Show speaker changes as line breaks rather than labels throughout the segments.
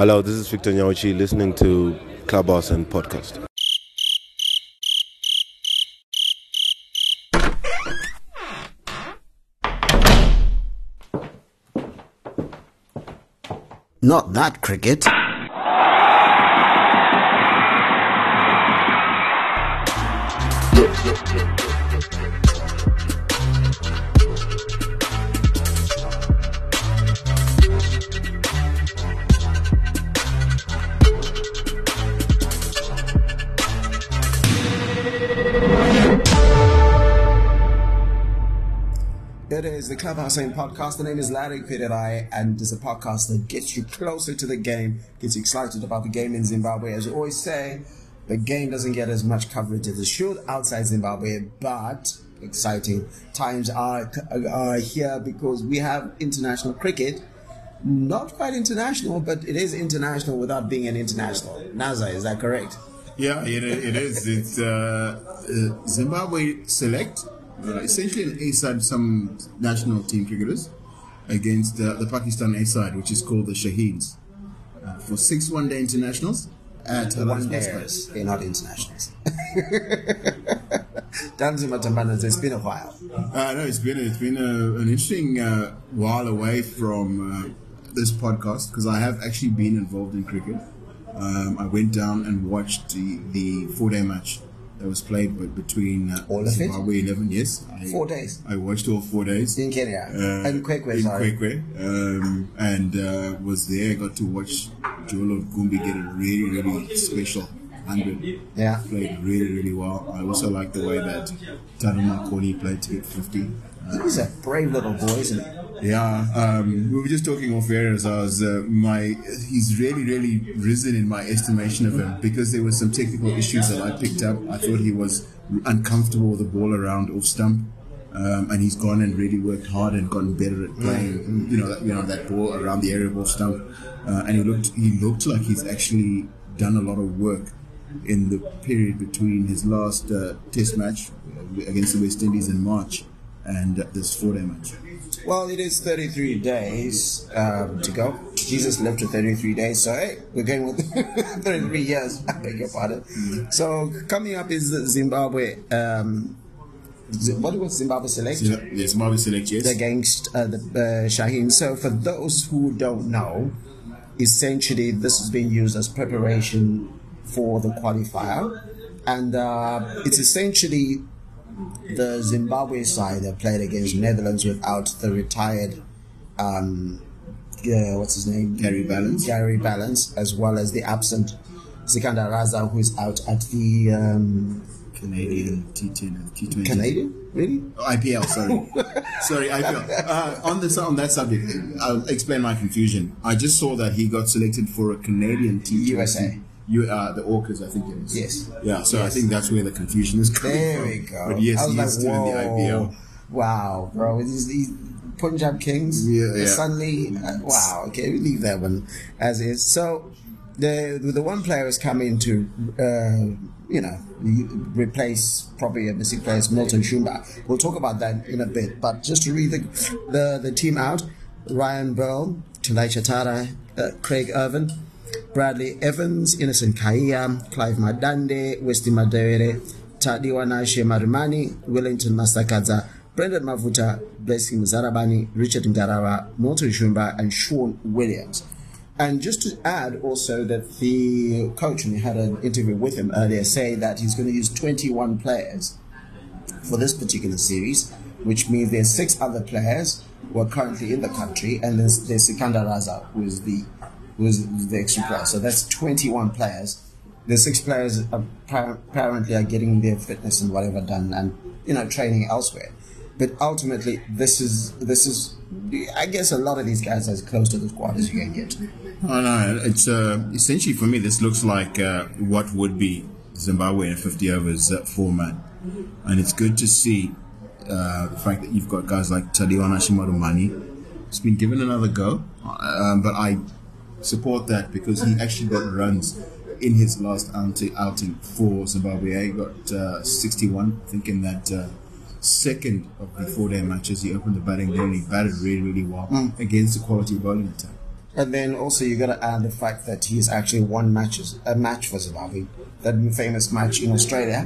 Hello, this is Victor Nyauchi listening to Clubhouse and Podcast.
Not that cricket. Clubhouse Aim podcast. The name is Larry Piderai, and it's a podcast that gets you closer to the game, gets you excited about the game in Zimbabwe. As you always say, the game doesn't get as much coverage as it should outside Zimbabwe, but exciting times are, are here because we have international cricket. Not quite international, but it is international without being an international. Naza, is that correct?
Yeah, it, it is. It's uh, uh, Zimbabwe select, essentially an A side, some national team cricketers against uh, the Pakistan A side, which is called the Shaheens, uh, for six one day internationals at
One days, they're not internationals. It's been a while.
Uh, no, it's been it's been a, an interesting uh, while away from uh, this podcast because I have actually been involved in cricket. Um, I went down and watched the, the four day match that was played be- between uh,
All of it?
Zimbabwe Eleven. Yes, I,
Four days?
I watched all four days
In Kenya.
Uh,
and Kwekwe,
in
sorry.
Kwekwe, um, and uh, was there. I Got to watch Joel of Gumbi get a really really special hundred.
Yeah.
played really really well. I also like the way that Taruma Koni played to get fifty. Uh,
He's a brave little boy, isn't he?
Yeah, um, we were just talking off air as I was uh, my. He's really, really risen in my estimation of him because there were some technical issues that I picked up. I thought he was uncomfortable with the ball around off stump, um, and he's gone and really worked hard and gotten better at playing. You know, that, you know that ball around the area of off stump, uh, and he looked he looked like he's actually done a lot of work in the period between his last uh, Test match against the West Indies in March and this four-day match.
Well, it is 33 days um, to go. Jesus lived to 33 days, so hey, we're going with 33 years. I beg your pardon. So coming up is Zimbabwe. Um, what was Zimbabwe select?
Yes, Zimbabwe select yes.
against uh, the uh, Shaheen. So, for those who don't know, essentially this is being used as preparation for the qualifier, and uh, it's essentially the Zimbabwe side that played against Netherlands without the retired. Um, uh, what's his name?
Gary Ballance.
Gary Ballance, as well as the absent Sikandar Raza, who is out at the um,
Canadian T10 and T20.
Canadian. Really?
Oh, IPL, sorry. sorry, IPL. Uh, on, this, on that subject, I'll explain my confusion. I just saw that he got selected for a Canadian T20.
USA.
You, uh, the Orcas, I think it is.
Yes.
Yeah, so I think that's where the confusion is coming
There
from.
we go.
But yes, he
like,
is still in the. IPL.
Wow, bro. These, these Punjab Kings.
Yeah, yeah.
Suddenly, uh, wow. Okay, we leave that one as is. So, the the one player is coming to, uh, you know, replace probably a missing player, Milton Shumba. We'll talk about that in a bit. But just to read the the, the team out: Ryan Burl, Tendai Chatara, uh, Craig Ervine. Bradley Evans, Innocent Kaia, Clive Madande, Wessly Madhevere, Tadiwa Nashe Marimani, Wellington Masakadza, Brandon Mavuta, Blessing Muzarabani, Richard Ngarava, Milton Shumba, and Sean Williams. And just to add also that the coach, and we had an interview with him earlier, say that he's going to use 21 players for this particular series, which means there's six other players who are currently in the country, and there's, there's Sikandar Raza, who is the is the extra player. So that's 21 players. The six players apparently are getting their fitness and whatever done, and you know training elsewhere. But ultimately, this is this is, I guess, a lot of these guys are as close to the squad as you can get.
Oh, no, it's uh, essentially for me, this looks like uh, what would be Zimbabwe in 50 overs uh, format. And it's good to see uh, the fact that you've got guys like Tadiwanashe Marumani. It's been given another go, um, but I support that because he actually got runs in his last outing, outing for Zimbabwe. He got uh, 61, I think, in that uh, second of the four day matches. He opened the batting there and he batted really, really well against the quality bowling attack.
And then also you got to add the fact that he's actually won matches, a match for Zimbabwe. That famous match in Australia,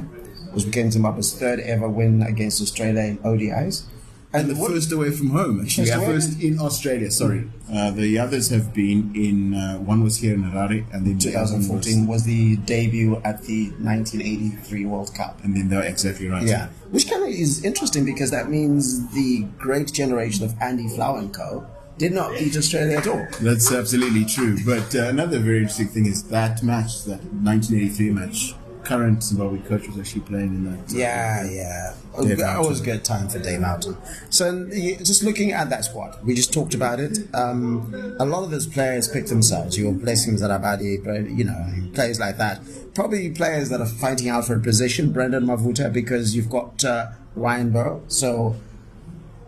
which became Zimbabwe's third ever win against Australia in ODIs.
And the
what-
first away from home, actually.
First
Yeah, first in Australia, sorry. Uh, the others have been in, uh, one was here in Harare, and then the other one was-
2014 was the debut at the 1983 World Cup.
and then they're exactly right.
Yeah, which kind of is interesting because that means the great generation of Andy Flower and Co. did not beat Australia at all.
That's absolutely true. But uh, another very interesting thing is that match, that 1983 match, current Zimbabwe coach was actually playing in that. uh,
Yeah, yeah.
Dave
That was
Houghton.
good time for Dave Mountain. So, just looking at that squad, we just talked about it. Um, a lot of those players pick themselves. Your blessings that Abadi, you know, players like that. Probably players that are fighting out for a position. Brandon Mavuta, because you've got uh, Ryan Burl. So,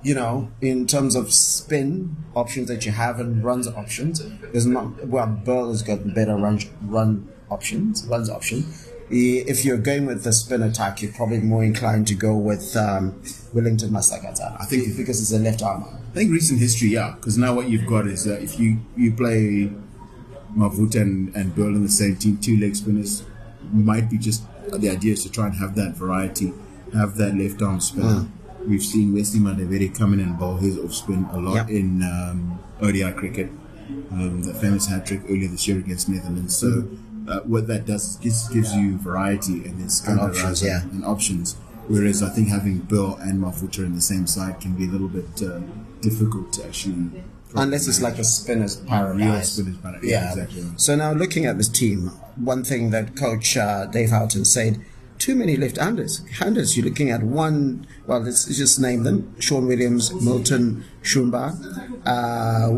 you know, in terms of spin options that you have and runs options, there's not. Well, Burl has got better run run options, runs option. If you're going with the spin attack, you're probably more inclined to go with um, Wellington Masakadza.
I think-
because it's a left armer.
I think recent history, yeah, because now what you've got is uh, if you, you play Mavuta and, and Burl in the same team, two leg spinners, might be just the idea is to try and have that variety, have that left arm spinner. We've seen Wesley Madhevere come in and bowl his off spin a lot
Yeah.
in um, ODI cricket, um, the famous hat trick earlier this year against Netherlands. So, uh, what that does is gives, gives you variety and then
And options, yeah.
and options. Whereas I think having Bill and Mavuta in the same side can be a little bit uh, difficult to actually.
Unless it's like a spinner's paradise.
Real spinner's paradise, yeah, exactly.
So now looking at this team, one thing that Coach uh, Dave Houghton said, too many left-handers. Handers, you're looking at one, well, let's just name them. Sean Williams, Milton Shumba, uh,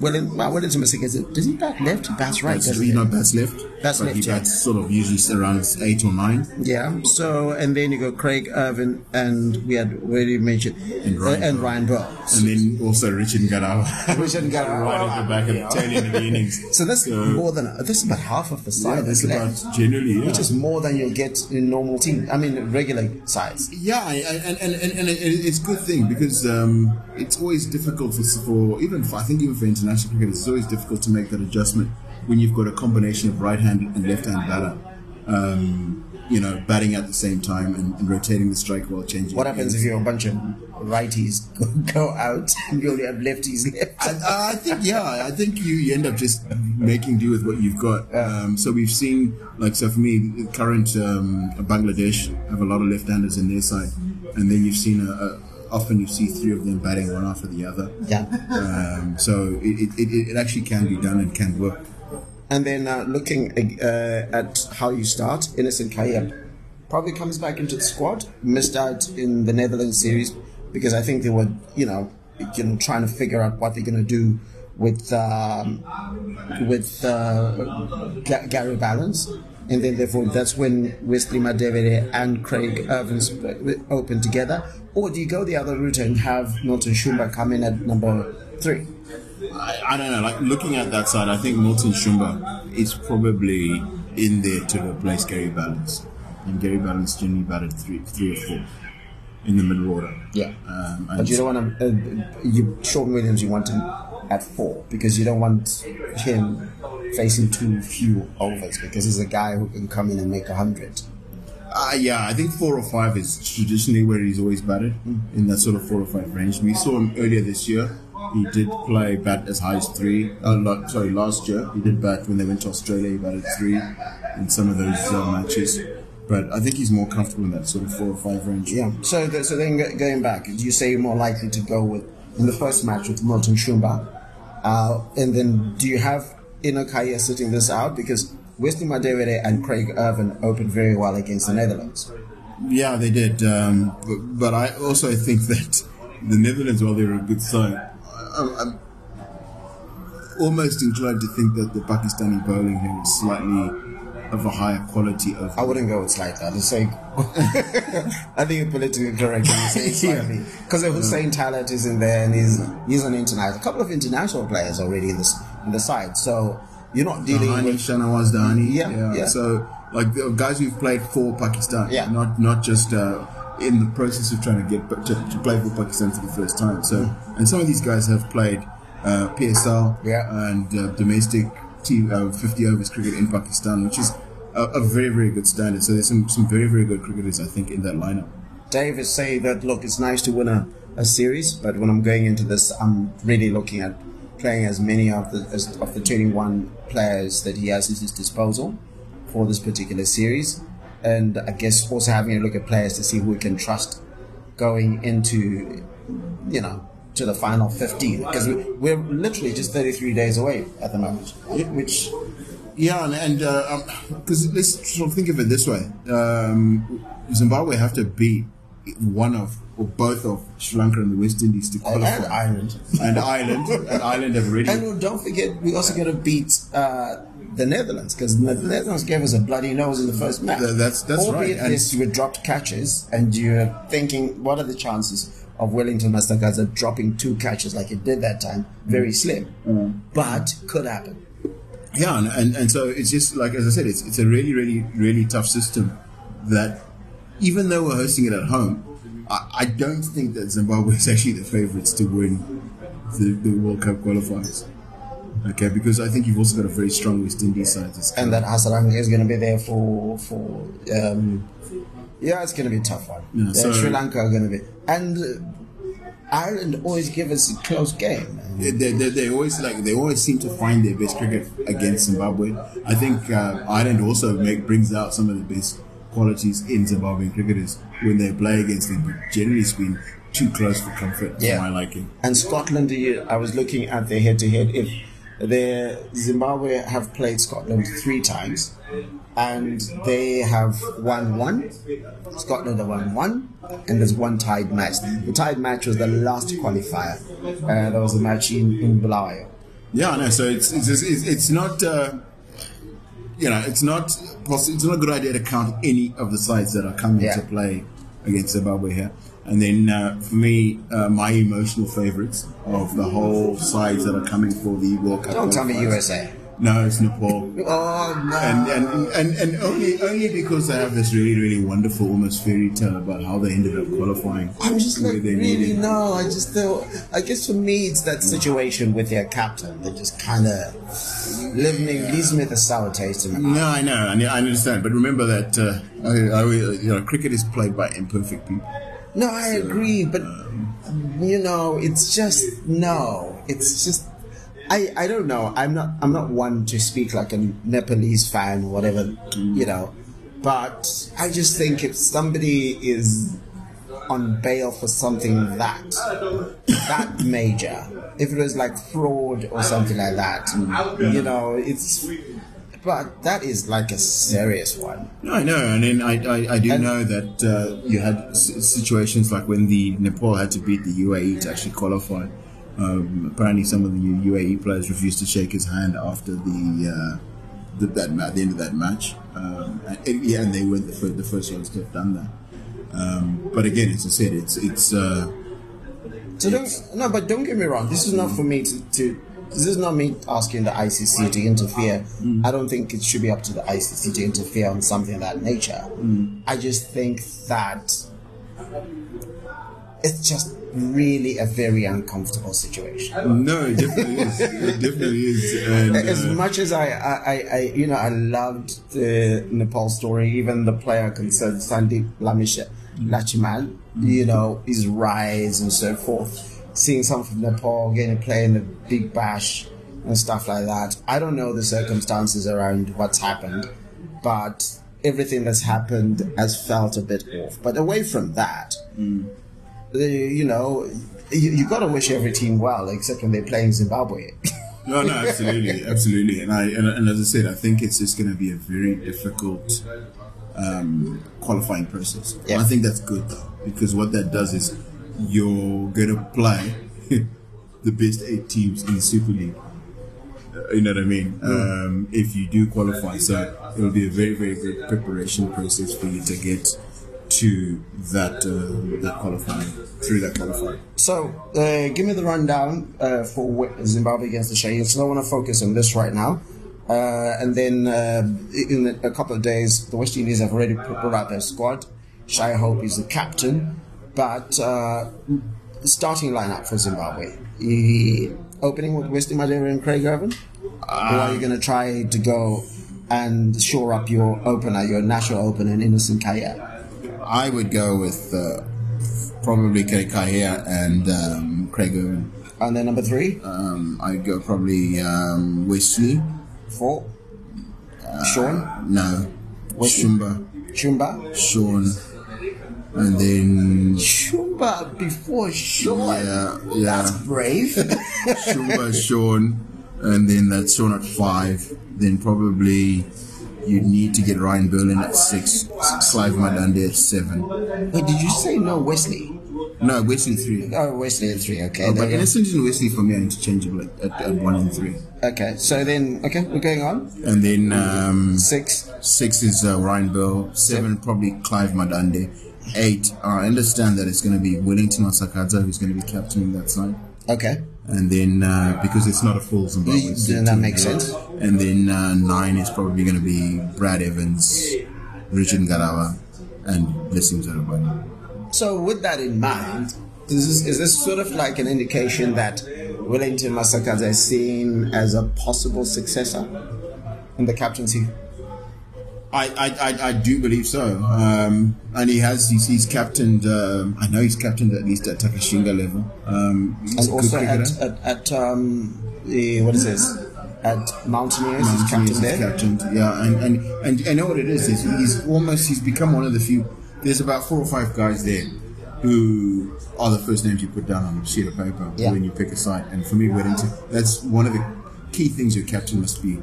William, well, Wellington it, does he bat left? He bats right,
That's, he
he?
not bats left,
Bats
but
left,
he
yeah.
bats sort of usually around eight or nine.
Yeah. So, and then you go Craig Ervine, and we had already mentioned, and
Ryan
and
Burr.
Ryan.
And then also Richard Ngarava.
Richard Ngarava.
right at the back of the tail end of the innings.
So that's more than, this is about half of the
yeah,
side
that's
that's left.
about generally, yeah.
which is more than you'll get in normal team. I mean, regular size.
Yeah, and, and, and, and it's a good thing because um, it's always difficult for, for even for, I think even for international cricket, it's always difficult to make that adjustment when you've got a combination of right hand and left hand batter. Um, you know, batting at the same time and, and rotating the strike while changing.
What happens if you're a bunch of righties go, go out and you only have lefties left?
I, I think yeah, I think you, you end up just making do with what you've got. Um, so we've seen like so for me, the current um, Bangladesh have a lot of left-handers in their side, and then you've seen a, a, often you see three of them batting one after the other.
Yeah.
Um, so it, it, it, actually can be done and can work.
And then uh, looking uh, at how you start, Innocent Kaia probably comes back into the squad. Missed out in the Netherlands series because I think they were, you know, you know trying to figure out what they're going to do with um, with uh, Ga- Gary Ballance. And then, therefore, that's when Wesley Madhevere and Craig Ervines open together. Or do you go the other route and have Milton Shumba come in at number three?
I, I don't know. Like looking at that side, I think Milton Shumba is probably in there to replace Gary Ballance, and Gary Ballance generally batted three, three or four in the middle order.
Yeah.
Um, and
But you don't want to. Uh, you Sean Williams, you want him at four because you don't want him facing too few overs because he's a guy who can come in and make a hundred.
Uh, yeah, I think four or five is traditionally where he's always batted in that sort of four or five range. We saw him earlier this year. He did play bat as high as three. Uh, lo- sorry, last year he did bat when they went to Australia. He batted three in some of those uh, matches. But I think he's more comfortable in that sort of four or five range.
Yeah. So, the, so then go- going back, do you say you're more likely to go with in the first match with Milton Shumba, uh, and then do you have Inokaya sitting this out because Wesley Madhevere and Craig Ervine opened very well against the Netherlands.
Yeah, they did. Um, but, but I also think that the Netherlands, while they're a good side, I'm, I'm almost inclined to think that the Pakistani bowling here is slightly of a higher quality of.
I wouldn't go with slightly. I'd say I think you're politically correct when you say slightly because Hussain Talat is in there and he's he's an international. A couple of international players already in this in the side, so you're not dealing
Dahani,
with
Shahnawaz Dahani.
Yeah, yeah.
So, like the guys who've played for Pakistan,
Yeah.
not not just uh, in the process of trying to get to, to play for Pakistan for the first time. So,
Mm.
and some of these guys have played uh, PSL,
Yeah.
and uh, domestic Uh, 50 overs cricket in Pakistan, which is a, a very, very good standard. So there's some, some very, very good cricketers, I think, in that lineup.
Dave is saying that look, it's nice to win a, a series, but when I'm going into this, I'm really looking at playing as many of the as, of the 21 players that he has at his disposal for this particular series, and I guess also having a look at players to see who we can trust going into, you know, to the final 15 because we, we're literally just 33 days away at the moment, which
Yeah, and, and uh, because let's sort of think of it this way: um, Zimbabwe have to beat one of or both of Sri Lanka and the West Indies to
and
qualify.
Ireland.
And Ireland, and Ireland have already.
And don't forget, we also got to beat uh, the Netherlands because the Netherlands gave us a bloody nose in the first match.
Th- that's- that's right,
Albeit,
and-
yes, you were dropped catches, and you're thinking, what are the chances of Wellington Masakadza dropping two catches like it did that time? Very slim,
Mm.
but could happen.
Yeah, and, and, and so it's just like as I said, it's it's a really, really, really tough system. That even though we're hosting it at home, I, I don't think that Zimbabwe is actually the favourites to win the, the World Cup qualifiers. Okay, because I think you've also got a very strong West Indies side.
And that Hasaranga is going to be there for for. Um, yeah, it's going to be a tough one.
Yeah, so-
Sri Lanka are going to be, and uh, Ireland always give us a close game.
They, they, they, they always like they always seem to find their best cricket against Zimbabwe. I think uh, Ireland also make, brings out some of the best qualities in Zimbabwean cricketers when they play against them. But generally speaking, too close for comfort
Yeah.
for my liking.
And Scotland, I was looking at their head-to-head. If the Zimbabwe have played Scotland three times, and they have won one. Scotland have won one, and there's one tied match. The tied match was the last qualifier. Uh, there was a match in in Bulawayo.
Yeah, no. So it's it's it's, it's not. Uh, you know, it's not It's not a good idea to count any of the sides that are coming
Yeah.
to play against Zimbabwe here. And then uh, for me, uh, my emotional favourites of the whole sides that are coming for the World Cup.
Don't tell me. USA.
No, it's Nepal.
Oh no!
and and, and, and only only because they have this really really wonderful almost fairy tale about how they ended up qualifying.
I'm just like really
needed.
no. I just don't. I guess for me, it's that situation with their captain that just kind of living leaves me with a sour taste in my mouth.
No, I know, I, I understand, but remember that uh, I, I, you know cricket is played by imperfect people.
No, I agree, but um, you know, it's just no. It's just I I don't know. I'm not I'm not one to speak like a Nepalese fan or whatever, you know. But I just think if somebody is on bail for something that that major, if it was like fraud or something like that, you know, it's but that is like a serious one.
No, I know, and then I, I, I do
And-
know that uh, you had s- situations like when the Nepal had to beat the UAE to actually qualify. Um, apparently, some of the UAE players refused to shake his hand after the, uh, the that ma- the end of that match. Um, and, yeah, and they were the first, the first ones to have done that. Um, but again, as I said, it's it's uh,
So don't no, but don't get me wrong. This is not for me to. to this is not me asking the ICC to interfere. Mm. I don't think it should be up to the ICC to interfere on something of that nature. Mm. I just think that it's just really a very uncomfortable situation.
no, it definitely is. It definitely is. And,
As
uh,
much as I, I, I, you know, I loved the Nepal story, even the player concerned, Sandeep Lamisha Lachiman, mm. you know, his rise and so forth. Seeing some from Nepal getting to play in the Big Bash and stuff like that. I don't know the circumstances around what's happened, but everything that's happened has felt a bit off. But away from that, uh, you know, you, you got to wish every team well, except when they're playing Zimbabwe.
No, no, absolutely, absolutely, and I and, and as I said, I think it's just going to be a very difficult um, qualifying process.
Yeah.
I think that's good though, because what that does is you're going to play the best eight teams in Super League. Uh, You know what I mean? Um, if you do qualify, so it'll be a very, very good preparation process for you to get to that uh, that qualifying through that qualifying.
So, uh, give me the rundown uh, for Zimbabwe against the Shaheen. So, I want to focus on this right now. Uh, and then uh, in a couple of days, the West Indies have already put put out their squad. Shai Hope is the captain. But uh, starting lineup for Zimbabwe. Opening with Wesley Madhevere and Craig Ervine? or are you going to try to go and shore up your opener, your national opener, in Innocent Kaia?
I would go with uh, probably Kaia and um, Craig Ervine.
And then number three,
Um, I'd go probably um, Wesley.
four, Sean,
No,
Wesley?
Shumba,
Chumba.
Sean, and then
Chumba before Sean.
yeah, yeah, That's
Brave.
Shumba, Sean, and then that's Sean at five. Then probably you need to get Ryan Berlin at six, Clive Madande at seven.
Wait, did you say no Wesley?
No, Wesley three.
Oh, Wesley at three. Okay.
Oh, but. Innocent and Wesley for me are interchangeable at, at, at one and three.
Okay. So then, okay, we're going on.
And then um,
Six.
Six is uh, Ryan Bell. Seven, probably Clive Madande. Eight, I understand that it's going to be Wellington Masakadza who's going to be captaining that side.
Okay.
And then, uh, because it's not a full Zimbabwe
Then that makes sense.
And then uh, nine is probably going to be Brad Evans, Richard Ngarava, and Blessing Muzarabani.
So with that in mind, is this, is this sort of like an indication that Wellington Masakadza is seen as a possible successor in the captaincy?
I, I, I, do believe so. Um, and he has, he's, he's captained, um, I know he's captained at least at Takashinga level. Um,
And also at, at, at um, the, what is this? At Mountaineers, he's
He's
captain there.
captained, yeah, and, and and I know what it is. Is he's almost he's become one of the few. There's about four or five guys there who are the first names you put down on a sheet of paper
Yeah.
when you pick a side. And for me, Wellington, that's one of the key things your captain must be.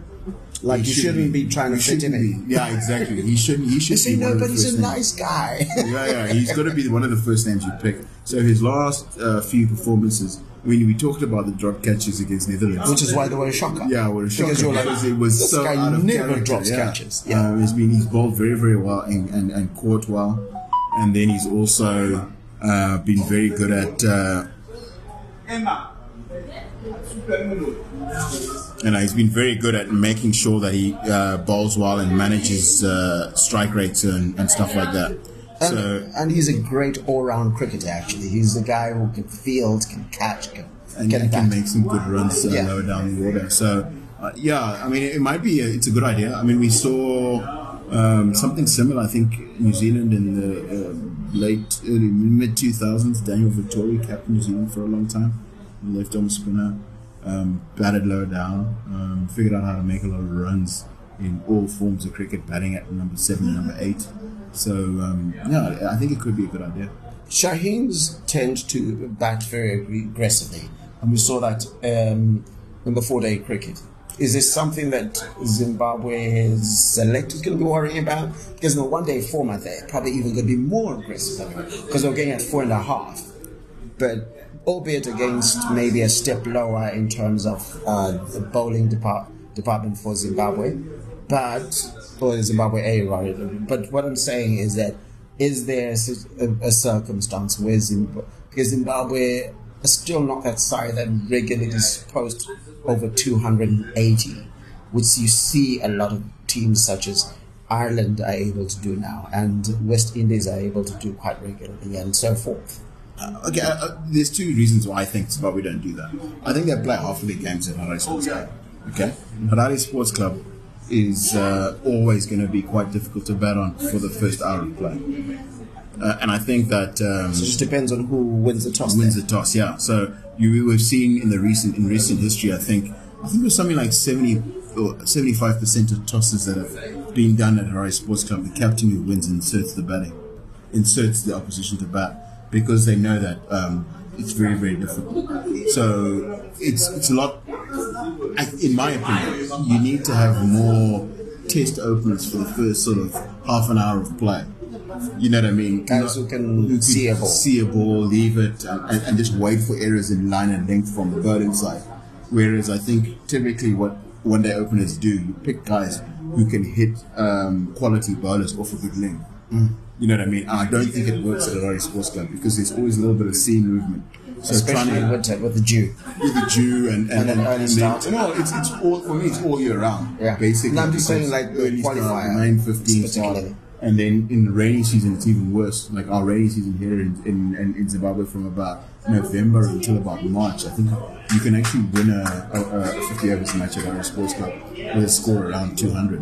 Like
He
you shouldn't be trying to
he
fit in it.
be- Yeah, exactly. He shouldn't. He should
You say
be one
no, but he's a
names.
nice guy.
yeah, yeah, he's got to be one of the first names you pick. So his last uh, few performances, I mean, we talked about the drop catches against Netherlands.
Which is why they were a shocker.
Yeah, well, it's
Because
shocking
you're like,
because it was
this
so
guy
out of
never
character,
drops
yeah.
catches. Yeah.
Um, he's been he's bowled very very well and, and, and caught well, and then he's also uh, been very good at. Uh, and he's been very good at making sure that he uh, bowls well and manages uh, strike rates and, and stuff like that.
And,
So
and he's a great all-round cricketer. Actually, he's a guy who can field, can catch, can
and he can make some good runs uh,
Yeah.
lower down the order. So, uh, yeah, I mean, it might be a, it's a good idea. I mean, we saw um, something similar. I think New Zealand in the uh, late early mid two thousands. Daniel Vettori captained New Zealand for a long time, left arm spinner, um, batted lower down, um, figured out how to make a lot of runs in all forms of cricket, batting at number seven, number eight. So, um, yeah, I think it could be a good idea.
Shaheens tend to bat very aggressively, and we saw that um, in the four-day cricket. Is this something that Zimbabwe's select is going to be worrying about? Because in the one-day format, they're probably even going to be more aggressive because they're getting at four and a half. But albeit against maybe a step lower in terms of uh, the bowling depart- department for Zimbabwe, but or Zimbabwe A rather. But what I'm saying is that is there a circumstance where Zimbabwe, Zimbabwe is still not that side that regularly post over 280, which you see a lot of teams such as Ireland are able to do now, and West Indies are able to do quite regularly, and so forth.
Okay, uh, uh, there's two reasons why I think why we don't do that. I think they play half of their games at Harare Sports Club. Okay, Harare Sports Club is uh, always going to be quite difficult to bet on for the first hour of play, uh, and I think that um,
It just depends on who wins the toss.
wins
there.
the toss. Yeah, so you we've seen in the recent in recent history. I think I think it was something like seventy or seventy five percent of tosses that have been done at Harare Sports Club. The captain who wins inserts the batting, inserts the opposition to bat because they know that um, it's very very difficult. So it's it's a lot. In my opinion, you need to have more test openers for the first sort of half an hour of play. You know what I mean?
Guys who can see a ball.
see a ball, leave it, and, and, and just wait for errors in line and length from the bowling side. Whereas I think typically what one day openers do, you pick guys who can hit um, quality bowlers off a good length. You know what I mean? And I don't think it works at Harare Sports Club because there's always a little bit of seam movement. So
Especially
trying to
with, the- with the Jew.
with the Jew and and,
And early
then- no, it's it's all for me. It's all year round.
Yeah.
basically.
No, I'm just saying, like, the qualifier,
nine fifteen start, and then in the rainy season it's even worse. Like our rainy season here in in, in, in Zimbabwe from about November until about March. I think you can actually win a, a, a 50 overs match at our sports club with a score around 200.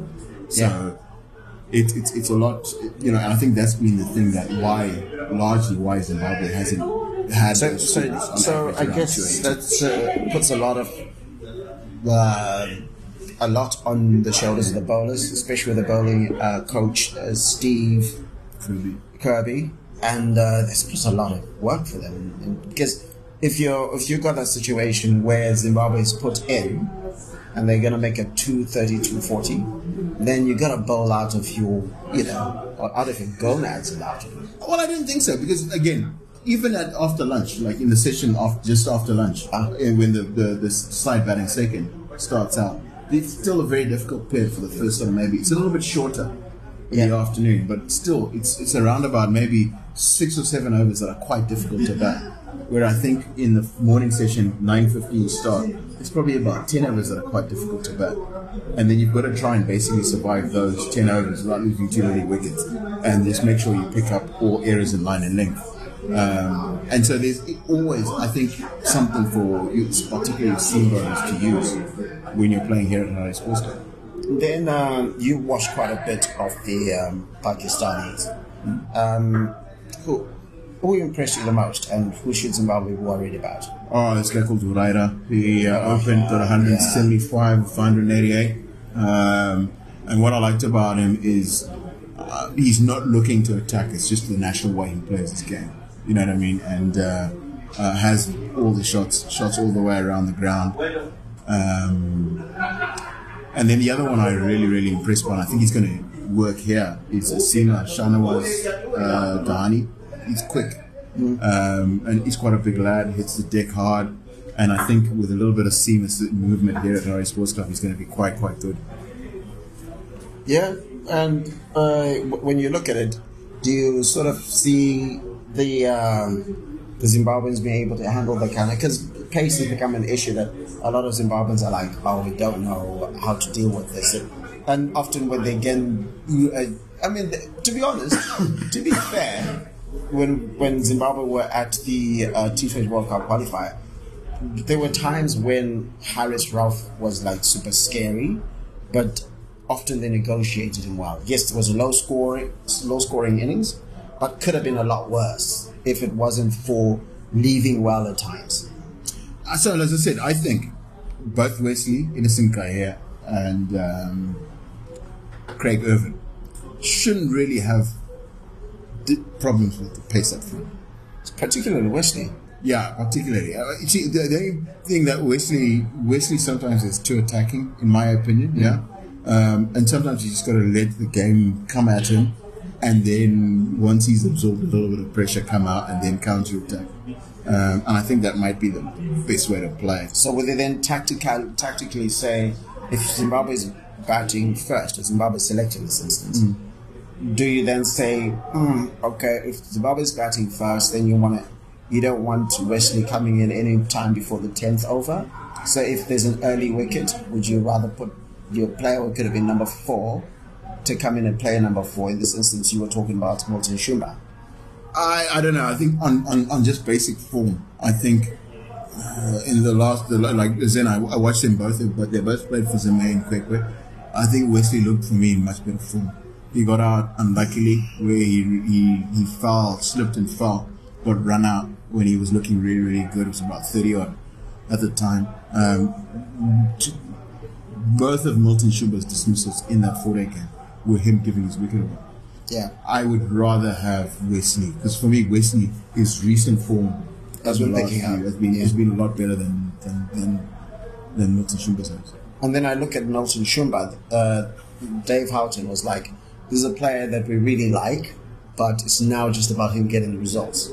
So
Yeah.
It, it's it's a lot, you know. And I think that's been the thing that why largely why Zimbabwe hasn't had
So, so, so I guess that uh, puts a lot of uh, a lot on the shoulders of the bowlers, especially with the bowling uh, coach uh, Steve
Really.
Kirby, and uh, puts a lot of work for them. And because if you're if you've got a situation where Zimbabwe is put in, and they're gonna make a 230, 240, then you gotta bowl out of your you know or out of your gonads about it.
Well, I didn't think so because again, even at after lunch, like in the session of just after lunch, eh, when the, the the side batting second starts out, it's still a very difficult period for the first one. Maybe it's a little bit shorter in the afternoon, but still, it's it's around about maybe six or seven overs that are quite difficult to bat. Where I think in the morning session, nine fifteen start, it's probably about ten overs that are quite difficult to bat, and then you've got to try and basically survive those ten overs without losing too many wickets, and just make sure you pick up all errors in line and length. Um, and so there's always, I think, something for you, particularly seam bowlers to use when you're playing here at Harare Sports Club.
Then um, you watch quite a bit of the um, Pakistanis. Um, who who impressed you the most, and who should Zimbabwe be worried about?
Oh, this guy called Uraira. He uh, opened at 175, 188. Um, and what I liked about him is uh, he's not looking to attack. It's just the natural way he plays this game. You know what I mean? And uh, uh, has all the shots, shots all the way around the ground. Um, and then the other one I really, really impressed by, I think he's going to work here, is Asima Shahnawaz uh, Dahani. He's quick. Um, and he's quite a big lad, hits the deck hard. And I think with a little bit of seamless movement here at Harare Sports Club, he's going to be quite, quite good.
Yeah, and uh, when you look at it, do you sort of see the um, the Zimbabweans being able to handle the kind of because pace has become an issue that a lot of Zimbabweans are like, oh, we don't know how to deal with this, and, and often when they get, uh, I mean, to be honest, to be fair, when when Zimbabwe were at the uh, T20 World Cup qualifier, there were times when Haris Rauf was like super scary, but often they negotiated him well. Yes, it was a low scoring, low scoring innings, but could have been a lot worse if it wasn't for leaving well at times.
So, as I said, I think both Wesley, Innocent Kaia, and um, Craig Ervine shouldn't really have problems with the pace up front.
Particularly Wesley.
Yeah, particularly. Uh, see, the, the only thing that Wesley Wesley sometimes is too attacking, in my opinion. Yeah, um, and sometimes you just got to let the game come at him, and then once he's absorbed a little bit of pressure, come out and then counter attack. Um, and I think that might be the best way to play.
So would they then tactical, tactically say, if Zimbabwe is batting first, or Zimbabwe is selected in this instance, do you then say, mm, okay, if Zimbabwe is batting first, then you want to, you don't want Wesley coming in any time before the tenth over. So if there's an early wicket, would you rather put your player who could have been number four to come in and play number four? In this instance, you were talking about Milton Shumba.
I, I don't know. I think on, on, on just basic form, I think uh, in the last, the, like Zen, I, I watched them both, but they both played for Zime and Kwekwe. I think Wesley looked for me in much better form. He got out unluckily where he, he, he fell, slipped and fell, got run out when he was looking really, really good. It was about 30 odd at the time. Um, t- both of Milton Shumba's dismissals in that four day game were him giving his wicket away.
Yeah.
I would rather have Wesley because for me, Wesley, his recent form
has been picking up.
Has been
yeah.
has been a lot better than than than, than Milton Shumba's.
And then I look at Milton Shumba. Uh, Dave Houghton was like, "This is a player that we really like, but it's now just about him getting the results."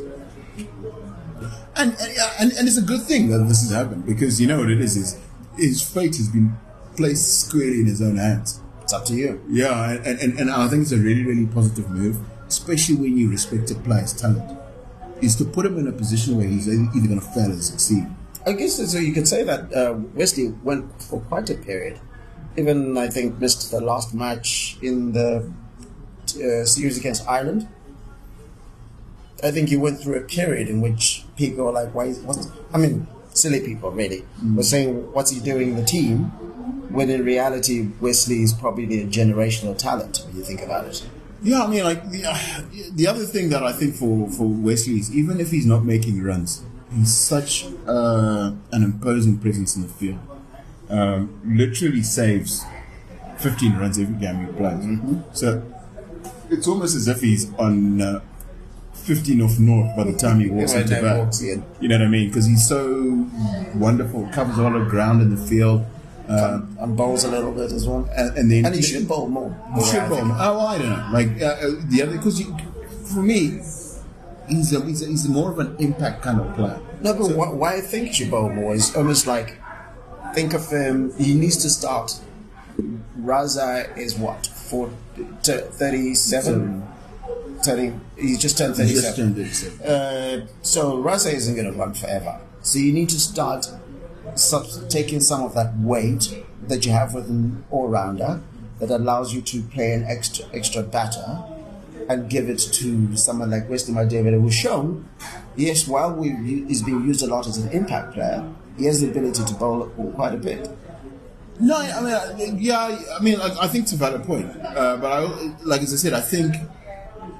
And, and and it's a good thing that this has happened because you know what it is is his fate has been placed squarely in his own hands.
It's up to you.
Yeah, and, and, and I think it's a really, really positive move, especially when you respect a player's talent, is to put him in a position where he's either going to fail or succeed.
I guess so. You could say that uh, Wesley went for quite a period. Even I think missed the last match in the uh, series against Ireland. I think he went through a period in which people were like, "Why? Is, what's, I mean, silly people really were saying, "What's he doing in the team?" When in reality, Wesley is probably a generational talent when you think about it.
Yeah, I mean, like the, uh, the other thing that I think for for Wesley is even if he's not making runs, he's such uh, an imposing presence in the field. Um, literally saves 15 runs every game he plays. So it's almost as if he's on uh, 15 off north by the time he walks into bat.
walks in.
You know what I mean? Because he's so wonderful, covers a lot of ground in the field. Uh,
and bowls a little bit as well.
and, and then
And he should bowl more.
he should
I
bowl.
think.
Oh, I don't know. Like uh, uh, the other, because for me, he's a, he's a, he's more of an impact kind of player.
No, but why, why I think he should bowl more is almost like think of him. He needs to start. Raza is what four, t- 37, turning. He's just turned
He just
37.
turned 37.
Uh, so Raza isn't going to run forever. So you need to start sub- taking some of that weight that you have with an all-rounder that allows you to play an extra extra batter and give it to someone like Wesley David who's shown, yes, while we is being used a lot as an impact player, he has the ability to bowl quite a bit.
No, I mean, yeah, I mean, like, I think it's a valid point. Uh, but I, like as I said, I think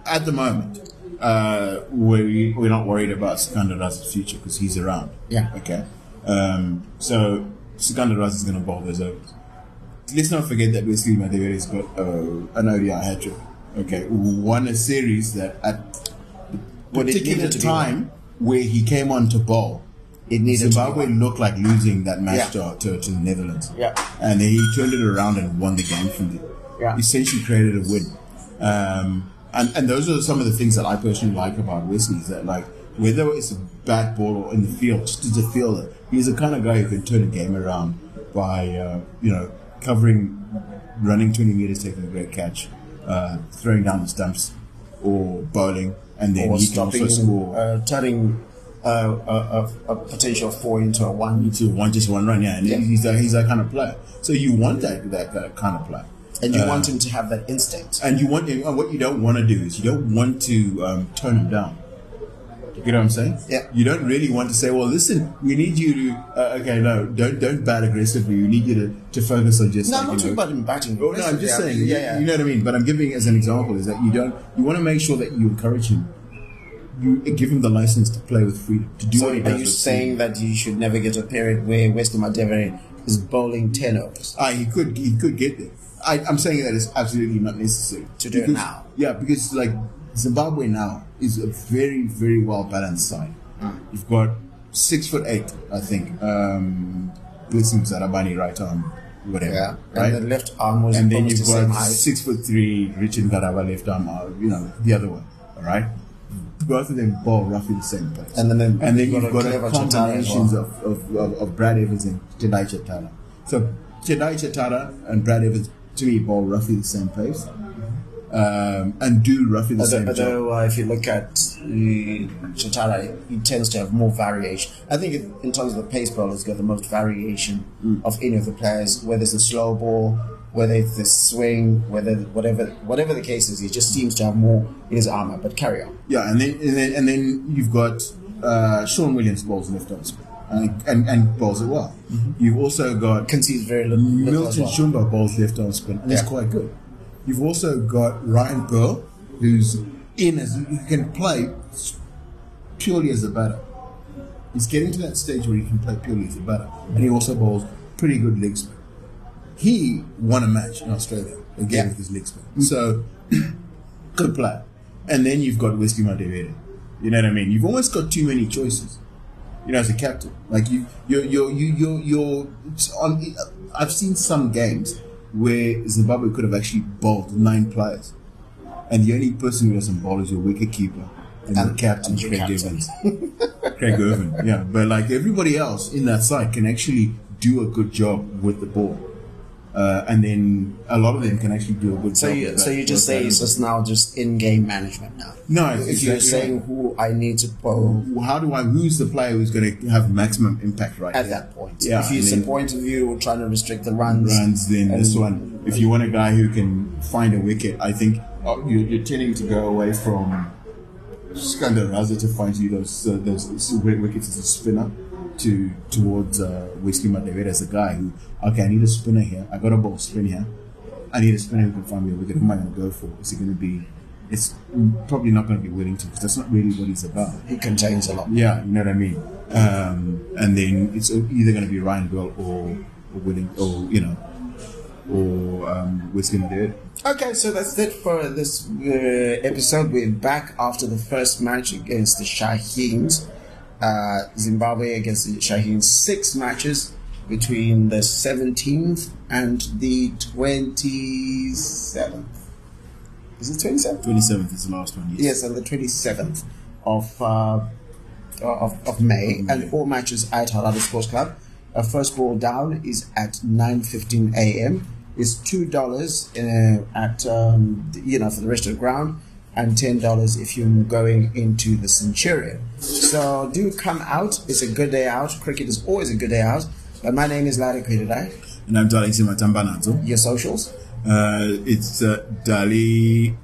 at the moment uh, we we're not worried about Sikandar Raza's future because he's around.
Yeah.
Okay. Um, so Sikandar Raz is going to bowl those overs. Let's not forget that Wesley Madhevere has got uh, an ODI hat trick. Okay, won a series that at the
When it
particular
needed
time where he came on to bowl,
It needed
Zimbabwe looked like losing that match
Yeah.
to, to, to the Netherlands.
Yeah.
And he turned it around and won the game from there.
Yeah.
Essentially created a win. Um, and, and those are some of the things that I personally like about Wesley is that like whether it's a bad ball or in the field, just as a fielder, he's the kind of guy who can turn a game around by uh, you know covering, running 20 meters, taking a great catch, uh, throwing down the stumps, or bowling, and then
or
he can also
stopping,
score.
uh, turning a, a, a potential four into a one.
into one just one run, yeah. And
Yeah.
he's that he's that kind of player. So you want that that, that kind of player,
And you
Uh,
want him to have that instinct.
and you want and what you don't want to do is you don't want to um, turn him down. You get what I'm saying?
Yeah.
You don't really want to say, well, listen, we need you to. Uh, okay, no, don't don't bat aggressively. We need you to, to focus on just.
No,
like,
I'm
you
not talking
know-
about him batting.
No, I'm just
Yeah,
saying.
Yeah,
you-
yeah.
You know what I mean. But I'm giving as an example is that you don't. You want to make sure that you encourage him. You give him the license to play with freedom to do
so
what he
are
does.
you
with
saying that you should never get a period where Weston Madhevere is bowling 10 overs?
Ah, he could he could get there. I, I'm saying that it's absolutely not necessary
To do it now.
Yeah, because like Zimbabwe now is a very very well balanced side.
Hmm.
You've got six foot eight, I think. Um, Blitzing Muzarabani right arm, whatever.
Yeah.
right.
And the left arm was
and then you've
the
got six foot three Richard Ngarava left arm, uh, you know the other one. All right. Both of them bowl roughly the same place.
And then-
and then
you've got
got,
a
a
clever Chatara as
combinations
well.
of, of, of, Brad Evans and Tendai Chatara. So Tendai Chatara and Brad Evans to me bowl roughly the same pace. Um, and do roughly the
Although,
same job.
although uh, if you look at uh, Chatara, he tends to have more variation. I think in terms of the pace ball, he's got the most variation
Mm.
of any of the players. Whether it's a slow ball, whether it's the swing, whether whatever whatever the case is, he just seems to have more in his armor. But carry on.
Yeah, and then and then, and then you've got uh, Sean Williams bowls left arm spin and, and, and bowls it well. You've also got
Concedes very little.
Milton
well.
Shumba bowls left arm spin, and
Yeah.
he's quite good. You've also got Ryan Pearl, who's in as he can play purely as a batter. He's getting to that stage where he can play purely as a batter, and he also bowls pretty good leg spin. He won a match in Australia again
Yeah.
with his leg spin. So good player. And then you've got Wesley Madhevere. You know what I mean? You've almost got too many choices. You know, as a captain, like you, you're, you're, you, you're, you're on. I've seen some games where Zimbabwe could have actually bowled nine players, and the only person who doesn't bowl is your wicket keeper and, the
And-
captain,
and
Craig
captain.
Evans. Craig Ervine, yeah. But like everybody else in that side can actually do a good job with the ball. Uh, and then a lot of them can actually do a good
So
job.
you, so you just say it's just now just in-game management now.
No,
if you're
exactly
saying who I need to
Well, how do I? Who's the player who's going to have maximum impact right
at
there?
that point.
Yeah,
if it's a point of view, trying to restrict the runs.
runs, then
and-
this one. If you want a guy who can find a wicket, I think uh, you're, you're tending to go away from Sikandar Raza to find you those uh, those wickets as a spinner. To towards uh, Wesley Madhevere as a guy who, okay, I need a spinner here. I got a ball spin here. I need a spinner who can find me a wicket. Who am I going to go for? Is he going to be? It's probably not going to be Wellington because that's not really what he's about.
He contains a lot.
Yeah, you know what I mean. Um, and then it's either going to be Ryan Bell or, or Willing or you know or um, Wesley Madhevere.
Okay, so that's it for this uh, episode. We're back after the first match against the Shaheens. Uh, Zimbabwe against Shaheen. Six matches between the 17th and the 27th. Is it 27th?
27th is the last one. Yes.
Yes, on the 27th of, uh, of, of May, and all matches at Harare Sports Club. Uh, first ball down is at 9.15 a.m. It's $2 uh, at, um, you know, for the rest of the ground, and $10 if you're going into the Centurion. So do come out. It's a good day out. Cricket is always a good day out. But my name is Larry Kwiirirayi.
And I'm Darlington Matambanadzo.
Your socials?
Uh, it's uh, Dali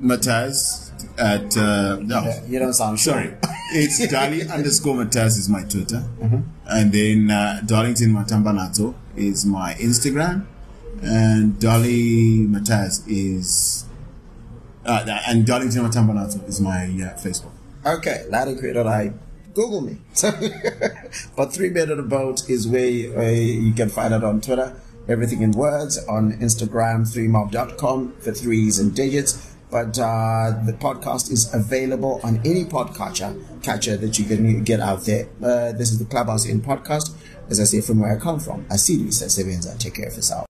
Mataz at. Uh, no,
You don't sound sure.
sorry. It's Dali underscore Mataz is my Twitter.
Mm-hmm.
And then uh, Darlington Matambanadzo is my Instagram. And Dali Mataz is. Uh, and Darlington Matambanadzo is my uh, Facebook.
Okay, Larry I Google me. but Three Men on a Boat is where uh, you can find it on Twitter. Everything in words on Instagram, threemob.com for threes and digits. But uh, the podcast is available on any podcatcher catcher that you can get out there. Uh, this is the Clubhouse in podcast. As I say, from where I come from, I see Asidi Sevenza. Take care of yourself.